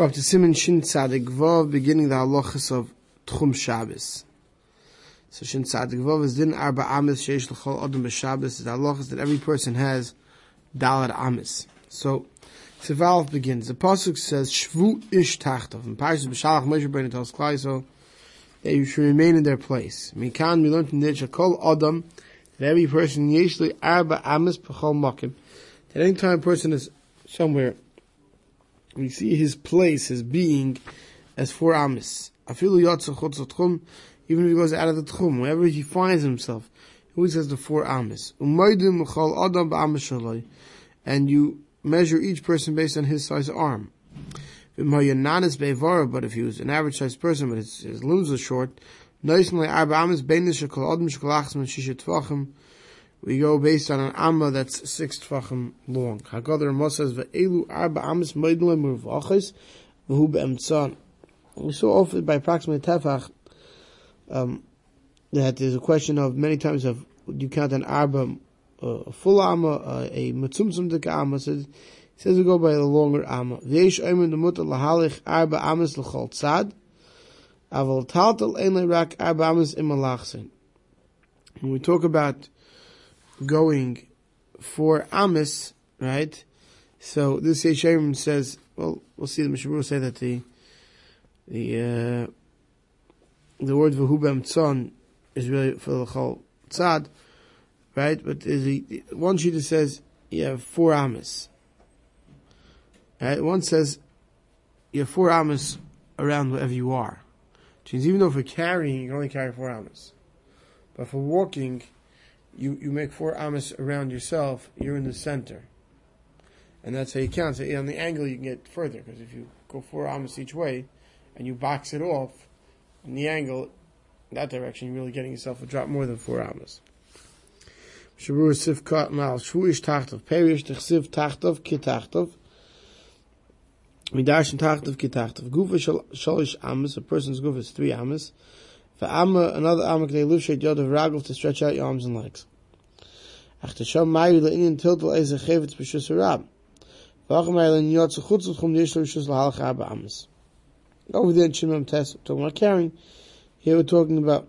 We're up to Siman Shin Tzadik Vav, beginning the halachas of Tchum Shabbos. So Shin Tzadik Vav is din arba amis sheish l'chol odom b'Shabbos. The halachas that every person has dalad amis. So Tzivalv begins. The pasuk says Shvu ish tachtov. And Parshas b'Shalach Moshe Rabbeinu tells Klai so that you should remain in their place. Mikan we learn from there shakol odom that every person yeshli arba amis b'chol makim. That any time a person is somewhere we see his place, his being, as four amis. Even if he goes out of the tchum, wherever he finds himself, he always has the four amis. Adam and you measure each person based on his size arm. But if he was an average sized person, but his, his limbs are short, we go based on an amma that's six tfachim long. Hakadosh Ramos says ve'elu arba amis moedle murvachis v'hu be'emtzan. We saw often by approximately tefach um, that there's a question of many times of do you count an arba uh, a full amma, uh, a mitzumtzum dik amma. Says says we go by the longer amma. V'yesh oimen demuta lahalich arba amis l'chol tzad. Aval taltal ein rak arba amis imalachsin. When we talk about going for Amis, right? So this Yesharim says, well, we'll see the Mishabur say that the the uh, the word v'hubem tzon is really for the whole tzad, right? But the, one sheet says you have four amis. Right? One says you have four amis around wherever you are. Which means even though for carrying, you can only carry four amis. But for walking, you, you make four amas around yourself, you're in the center. And that's how you count. So on the angle you can get further, because if you go four amas each way, and you box it off, in the angle, in that direction, you're really getting yourself a drop more than four amas. Shabur sif kat mal shvuish tachtov perish tchsiv tachtov ki tachtov midash tachtov ki tachtov gufa shalish amas a person's gufa is three amas for amma another amma k'nei lushay yod of ragel to stretch out your arms and legs ach l'chum yesh lo b'shus l'halach arba amas over there in Shimon Tess, talking about carrying, here we're talking about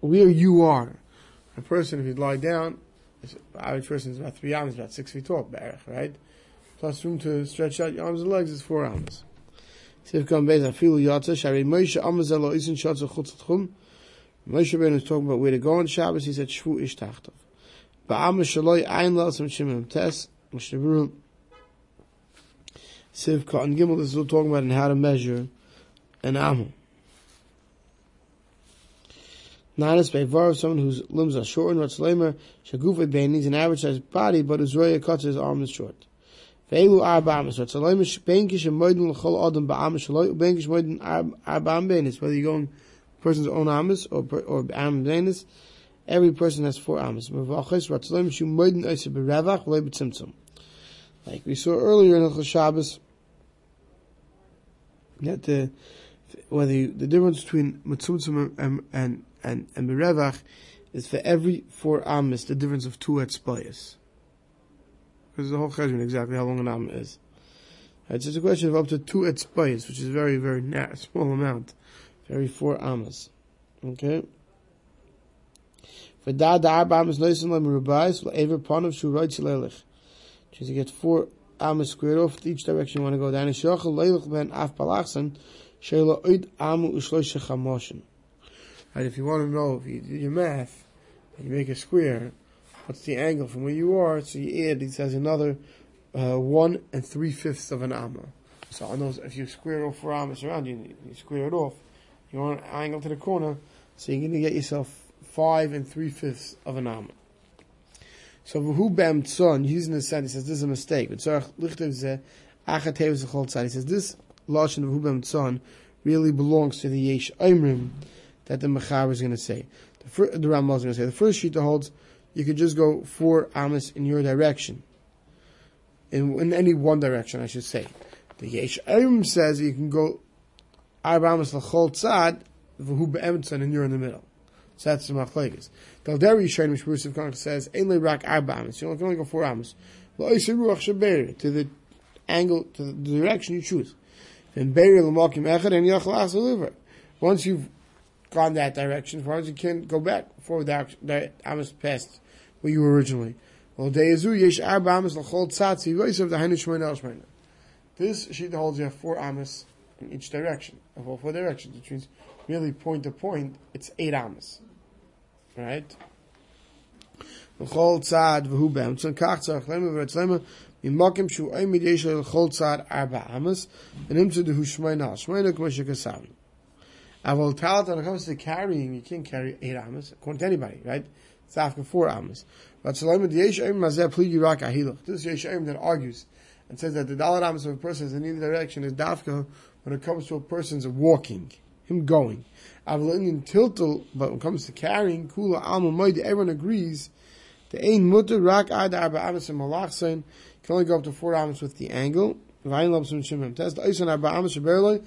where you are. A person, if you lie down, average person is about three arms, about six feet tall, right? Plus room to stretch out your arms and legs is four arms. Sif kam beis afilu yatsa, shari Moshe amazelo isin shatsa chutz tchum, Moshe Rabbeinu is talking about where to go on Shabbos. He said Shvu Ish Tachtov. Ba'am Shaloi Ein Lasam Shimon Tes Moshe Rabbeinu. Siv Katan Gimel is still talking about how to measure an Amu. Nanas Bevar, someone whose limbs are short and Ratzlemer, Shagufa Ben needs an average sized body, but his roya cuts his arm is short. Ve'elu arba amas, Ratzlemer, Benkish and Moiden l'chol adam ba'am shaloi, Benkish Moiden arba am benis, whether you're going person's own amas or or am zenis, every person has four amas. Like we saw earlier in the Shabbos, that the whether you, the difference between mitzumtzum and and and, and berevach is for every four amas the difference of two etzbayas. Because the whole cheshbon exactly how long an am is. It's just a question of up to two etzbayas, which is very very small amount. Very four amas. Okay. For da da arba amas noisin lem rubayis ever pon of shuroid shilelich. Just to get four amas squared off each direction you want to go down. Shachal leilich ben af palachsen shela oid amu ushloisha chamoshin. And if you want to know if you do your math and you make a square, what's the angle from where you are? So you add. It says another uh, one and three fifths of an amma. So on those, if you square off four amas around you, you square it off you want an angle to the corner, so you're going to get yourself five and three fifths of an arm. So who bam tzon using the side, he says this is a mistake. But Tzarech lichtiv ze achatev zechol tzad. He says this lashon of hu bam tzon really belongs to the yesh oimrim that the mechaber is going to say. The, fir- the Rambam is going to say the first sheet holds you could just go four amas in your direction, in, in any one direction, I should say. The yesh oimrim says you can go arba amas l'chol tzad, v'hu be'emetzan, and you're in the middle. So that's the machlekes. Dalderi Yishayin Mishmur Sivkon says, Ein rak arba amas. You can only go four amas. Lo'isir ruach shaber, to the angle, to the direction you choose. Then Beir l'malkim echad and yachlas liver. Once you've gone that direction, as far as you can go back before the, the Amos passed where you were originally. Well, Deyazu yesh arba Amos l'chol tzatzi v'yisav the hainu shmeina al This sheet holds you have four Amos in each direction, of all four directions, which means really point to point, it's eight Amos. Right? L'chol tzad v'hu b'emtzon kach tzarech lema v'etzlema ממקם שהוא עמיד יש לו לכל צעד ארבע אמס, ונמצא דהו שמונה, שמונה כמו שכסבנו. Aval talat, when it comes to carrying, you can't carry eight amas, according to anybody, right? It's after four amas. But Salam the Yesh Aim Mazeh Pligi Rak Ahiluch. This Yesh Aim that argues and says that the dalat amas of a person is in either direction is dafka when it comes to a person's walking, him going. But when it comes to carrying, Kula Alma Moed, everyone agrees the Ein Mutter Rak Ad Arba Amas and Malachsein can only go up to four amas with the angle. Vayin Lobsum Shimim. Test Eisen Arba Amas Shaberloi.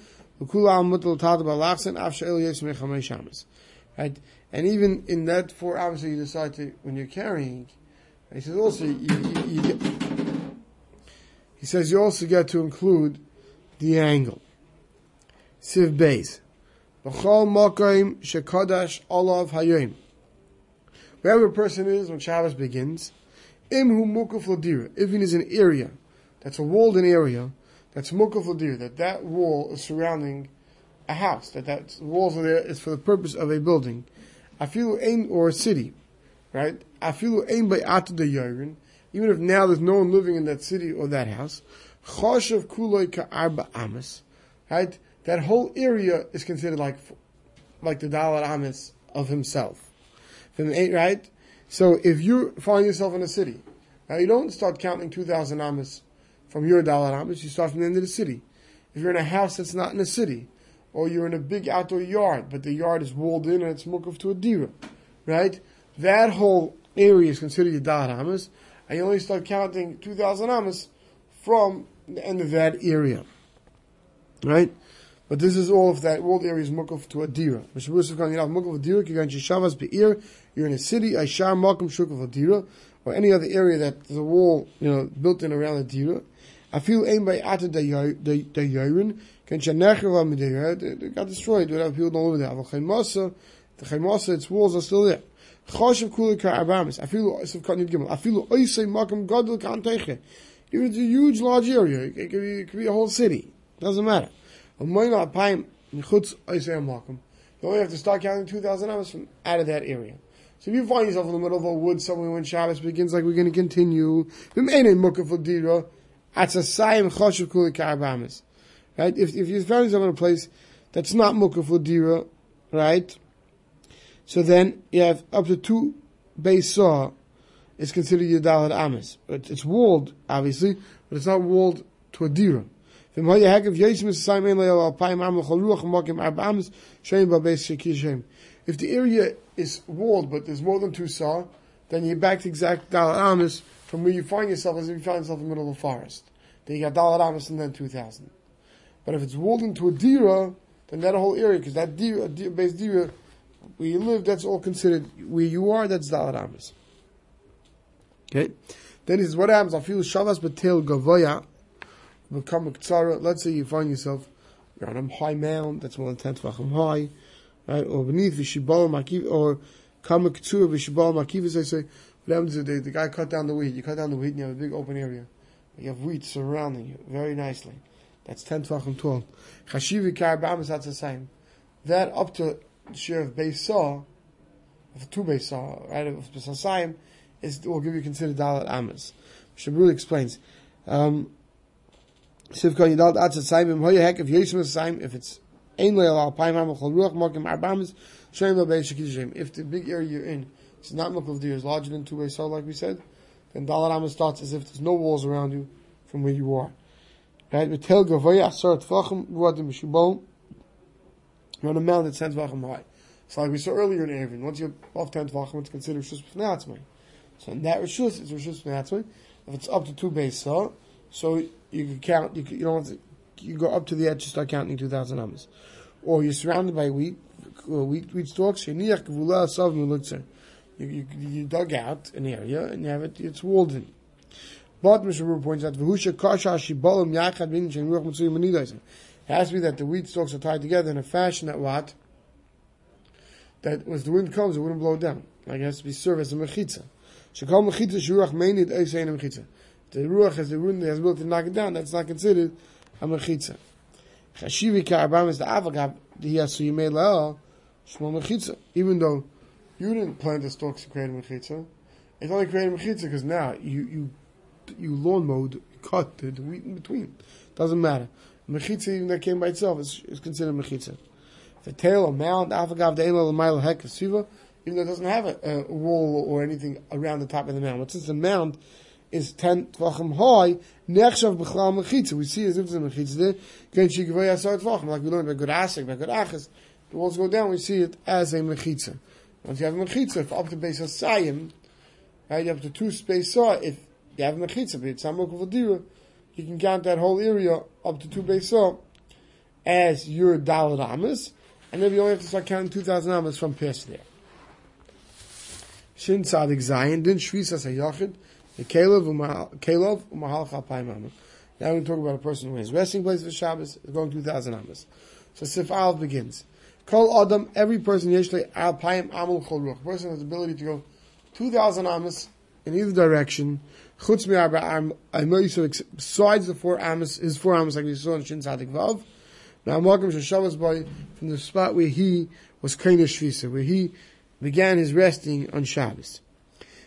Right? And even in that four hours you decide to, when you're carrying, he says also, you, you, you get, he says you also get to include the angle. Siv Beis. B'chol mokaim shekadash olav. Wherever a person is when Shabbos begins, imhu mukuf ladira, if he is an area, that's a walled in area, that's mukaf dir, that that wall is surrounding a house, that that walls are there is for the purpose of a building. Afilu ain or a city, right? Afilu ain by the yarin, even if now there's no one living in that city or that house. Choshev kuloi ka arba amas, right? That whole area is considered like, like the dollar amas of himself. Right? So if you find yourself in a city, now you don't start counting 2,000 amas from your dollar amos, you start from the end of the city. If you're in a house that's not in a city, or you're in a big outdoor yard, but the yard is walled in and it's mukaf to a dira, right? That whole area is considered your dollar amos, and you only start counting 2,000 amos from the end of that area, right? But this is all of that walled area is mukaf to a dira. You're in a city, Aishar Malkum Shukaf a dira, or any other area that the wall, you know, built in around the dira. I feel aim by ata the yarin can shenechava midira. It got destroyed without people don't live there. Chaymasa, the chaymasa, its walls are still there. Choshev kuli ka abamis. I feel kanid gimel. I feel makam kan. Even it's a huge, large area. It could be, it could be a whole city. Doesn't matter. You only have to start counting 2,000 hours from out of that area. So if you find yourself in the middle of a wood somewhere when Shabbos begins, like we're going to continue, right? If, if you found yourself in a place that's not mukaf dira, right? So then you have up to two base saw is considered your dalad amis. It's walled, obviously, but it's not walled to a dira. If the area is walled, but there's more than two saw, then you're back to exact dalad amis from where you find yourself as if you find yourself in the middle of the forest. Then you got Dalar Amos and then 2,000. But if it's walled into a Dira, then that whole area, because that Dira, Dira, base Dira, where you live, that's all considered, where you are, that's Dalar Amos. Okay? Then he says, what happens? I feel Shavas Batil Gavoya, a. Let's say you find yourself, on a high mound, that's more than 10 Tvachim high, right? Or beneath Vishibal Makiv, or Kama Ktsura Vishibal Makiv, as I say, what happens the, the guy cut down the wheat. You cut down the wheat and you have a big open area. You have wheat surrounding you very nicely. That's 10 tvachim tall. Chashivi karabamas, that's the same. That up to the share of saw, of two saw, right, of Pesasayim, is, will give you considered dalat amas. Shabrul explains, um, Yidal Hoya Hek, if Saim, if it's Ein Leil Al Paim Ruach Mokim Shekizim. If the big area you're in is not Mokov Deer, is larger than two base saw, like we said, then Dalar Amma starts as if there's no walls around you from where you are. Right? Betel Gavoya Asar Tvachim Ruadim. You're on a mountain that's 10 Tvachim high. So like we saw earlier in Eruvin, once you're above 10 Tvachim, it's considered Rishus B'fnei So in that Rishus, it's Rishus B'fnei If it's up to two base saw, so you can count, you, can, you don't have to, you go up to the edge to start counting 2,000 amas. Or you're surrounded by wheat, uh, wheat, wheat stalks, you, you, you dug out an area and you have it, it's walled in. But Mr. Ruhr points out, V'husha kasha It has to be that the wheat stalks are tied together in a fashion that what? That as the wind comes, it wouldn't blow down. Like it has to be served as a mechitza. Mechitza mechitza. The ruach has the wind has built to knock it down. That's not considered a mechitza. Chashivi ka'arbam is the avagav the yasu yimei la'el shmo mechitza. Even though you didn't plant the stalks to create a mechitza, it's only creating a mechitza because now you you you lawn mowed, you cut the, the wheat in between. Doesn't matter. Mechitza even that came by itself is, is considered mechitza. The tail or mound, avagav the elo l'mayel hek even though it doesn't have a, a, wall or anything around the top of the mound. But since the mound is 10 tvachim high, nechshav b'chlal mechitza. We see as if it's a mechitza there. Ken shigvay asar tvachim, like we learned by good asik, by good achas. The walls go down, we see it as a mechitza. Once you have a mechitza, if up to base hasayim, right, you have to two space saw, if you have a mechitza, but it's amok of you can count that whole area up to two base saw as your dalad amas, and then you only have to start counting 2,000 amas from past there. Shin Tzadik Zayin, Din Shvisas HaYachid, the Kalov Umahal Chalpayim Amma. Now we're going to talk about a person who has resting place for Shabbos, going 2,000 Amas. So Sif Aleph begins. Kol Adam, every person, Yeshle Alpayim Amal Chol Ruch. person has the ability to go 2,000 Amas in either direction. Chutz Mi'arba so besides the four Amas, his four Amas like we saw in Shin Tzadik Vav. Now Malcolm Shashavas Boy, from the spot where he was Kainish Shvisa, where he began his resting on Shabbos.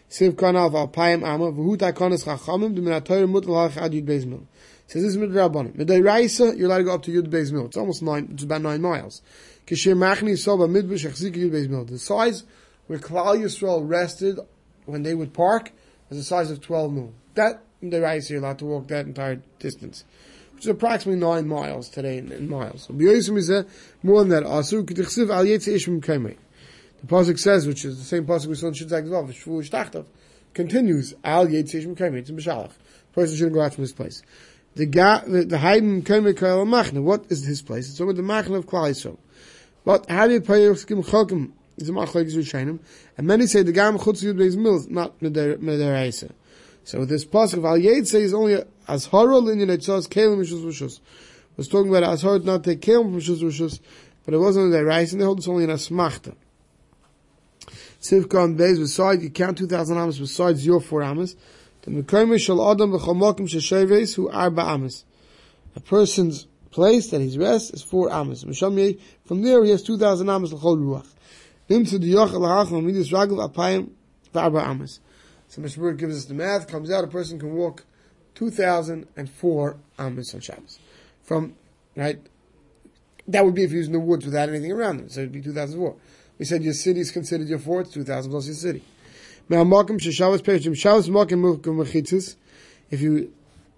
Siv Kanav al Payim Amma, V'hu Takonis Chachamim, D'min HaToyer Mutal Hach Ad Yud Beis Mil. Says this is Midrabanim. Midday Raisa, you're allowed to go up to Yud Beis Mil. It's almost nine, it's about nine miles. Kishir Machni Soba Midbush Achzik Yud Beis Mil. The size where Klal Yisrael rested when they would park was the size of 12 mil. That, Midday Raisa, you're allowed to walk that entire distance. Which is approximately nine miles today in, in miles. So, more than that, Asur K'tichsiv Al Yetzi Ishmim Kaimei. The pasuk says, which is the same pasuk we saw in Shitzak as well, Shvu Shtachtav, continues Al Yetzish Mekayim Yitzim B'Shalach. Person shouldn't go out from his place. The ga, the, the Haydn Kayim Kayil Machna. What is his place? It's over the Machna of Klal Yisrael. But how do you pay Skim Chokim? It's a Machlek Yisrael And many say the Gam Chutz Yud Beis Mills, not Meder Eisa. So this pasuk of Al Yetzi is only as Hara Linyan Etzos Kalim Rishus Rishus. Was talking about as Hara not take Kalim Rishus Rishus, but it wasn't the Reis, and they hold it's only an Asmachta. Sivka on Beis, beside, you count 2,000 amas besides your four amas. The Mekomi shall Adam v'chomokim shesheves who arba amas. A person's place that he's rest is four amas. From there he has 2,000 amas l'chol ruach. Nim to the yoch l'hach l'midis ragel apayim v'arba amas. So Mishmur gives us the math, comes out, a person can walk 2,004 amas on Shabbos. From, right, that would be if he was in the woods without anything around him, so it'd be 2,004. We said your city is considered your fort, 2,000 plus your city. If you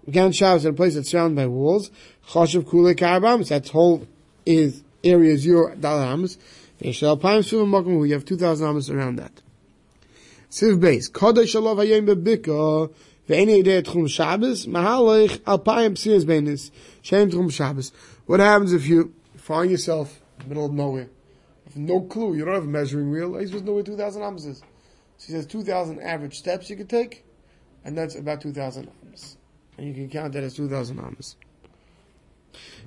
again Shabbos in a place that's surrounded by walls, Choshev Kule Karabams, that whole is area is your dollar amos. Veshal Paim Mokum, you have 2,000 amos around that. Siv base, Kodesh Alav Hayim Bebika, Ve'eni Idei Tchum Shabbos, Mahalech Alpayim Psias Benis, Shem Tchum Shabbos. What happens if you find yourself in the middle of nowhere? No clue. You don't have a measuring wheel. He's supposed to know where 2,000 ams is. So he says 2,000 average steps you could take, and that's about 2,000 ams. And you can count that as 2,000 ams.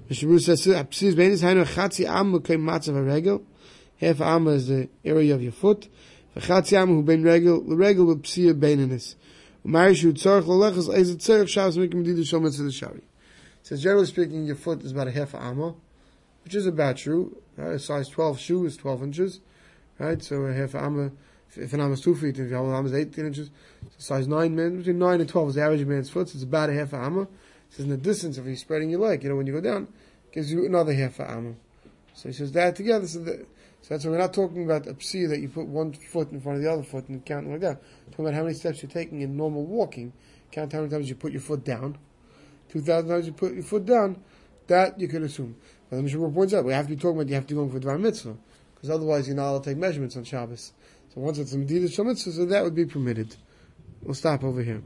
Mr. Bruce says, "Apsis benis hainu chatzi am l'kei matzav regel. Half am is the area of your foot. V'chatzi am hu ben regel l'regel with psia beninis. U'mari shu tzorch l'lechas ezet tzorch shavs mikim didu shom etzid shari. Says generally speaking, your foot is about a half amma, which is about true. Right? A size 12 shoe is 12 inches, right? So a half amma, if an amma is 2 feet, if your amma is 18 inches, so size 9 man, between 9 and 12 is the average man's foot, so it's about a half a amma. It says in the distance, if you're spreading your leg, you know, when you go down, gives you another half a amma. So he says that together, so, that, so that's why we're not talking about a psi that you put one foot in front of the other foot and count like that. We're talking about how many steps you're taking in normal walking. Count how many times you put your foot down. 2,000 times you put your foot down, that you can assume. But the Mishnah points out, we have to be talking about you have to go for Dvar Mitzvah, because otherwise you're not allowed to take measurements on Shabbos. So once it's a Medina Mitzvah, so that would be permitted. We'll stop over here.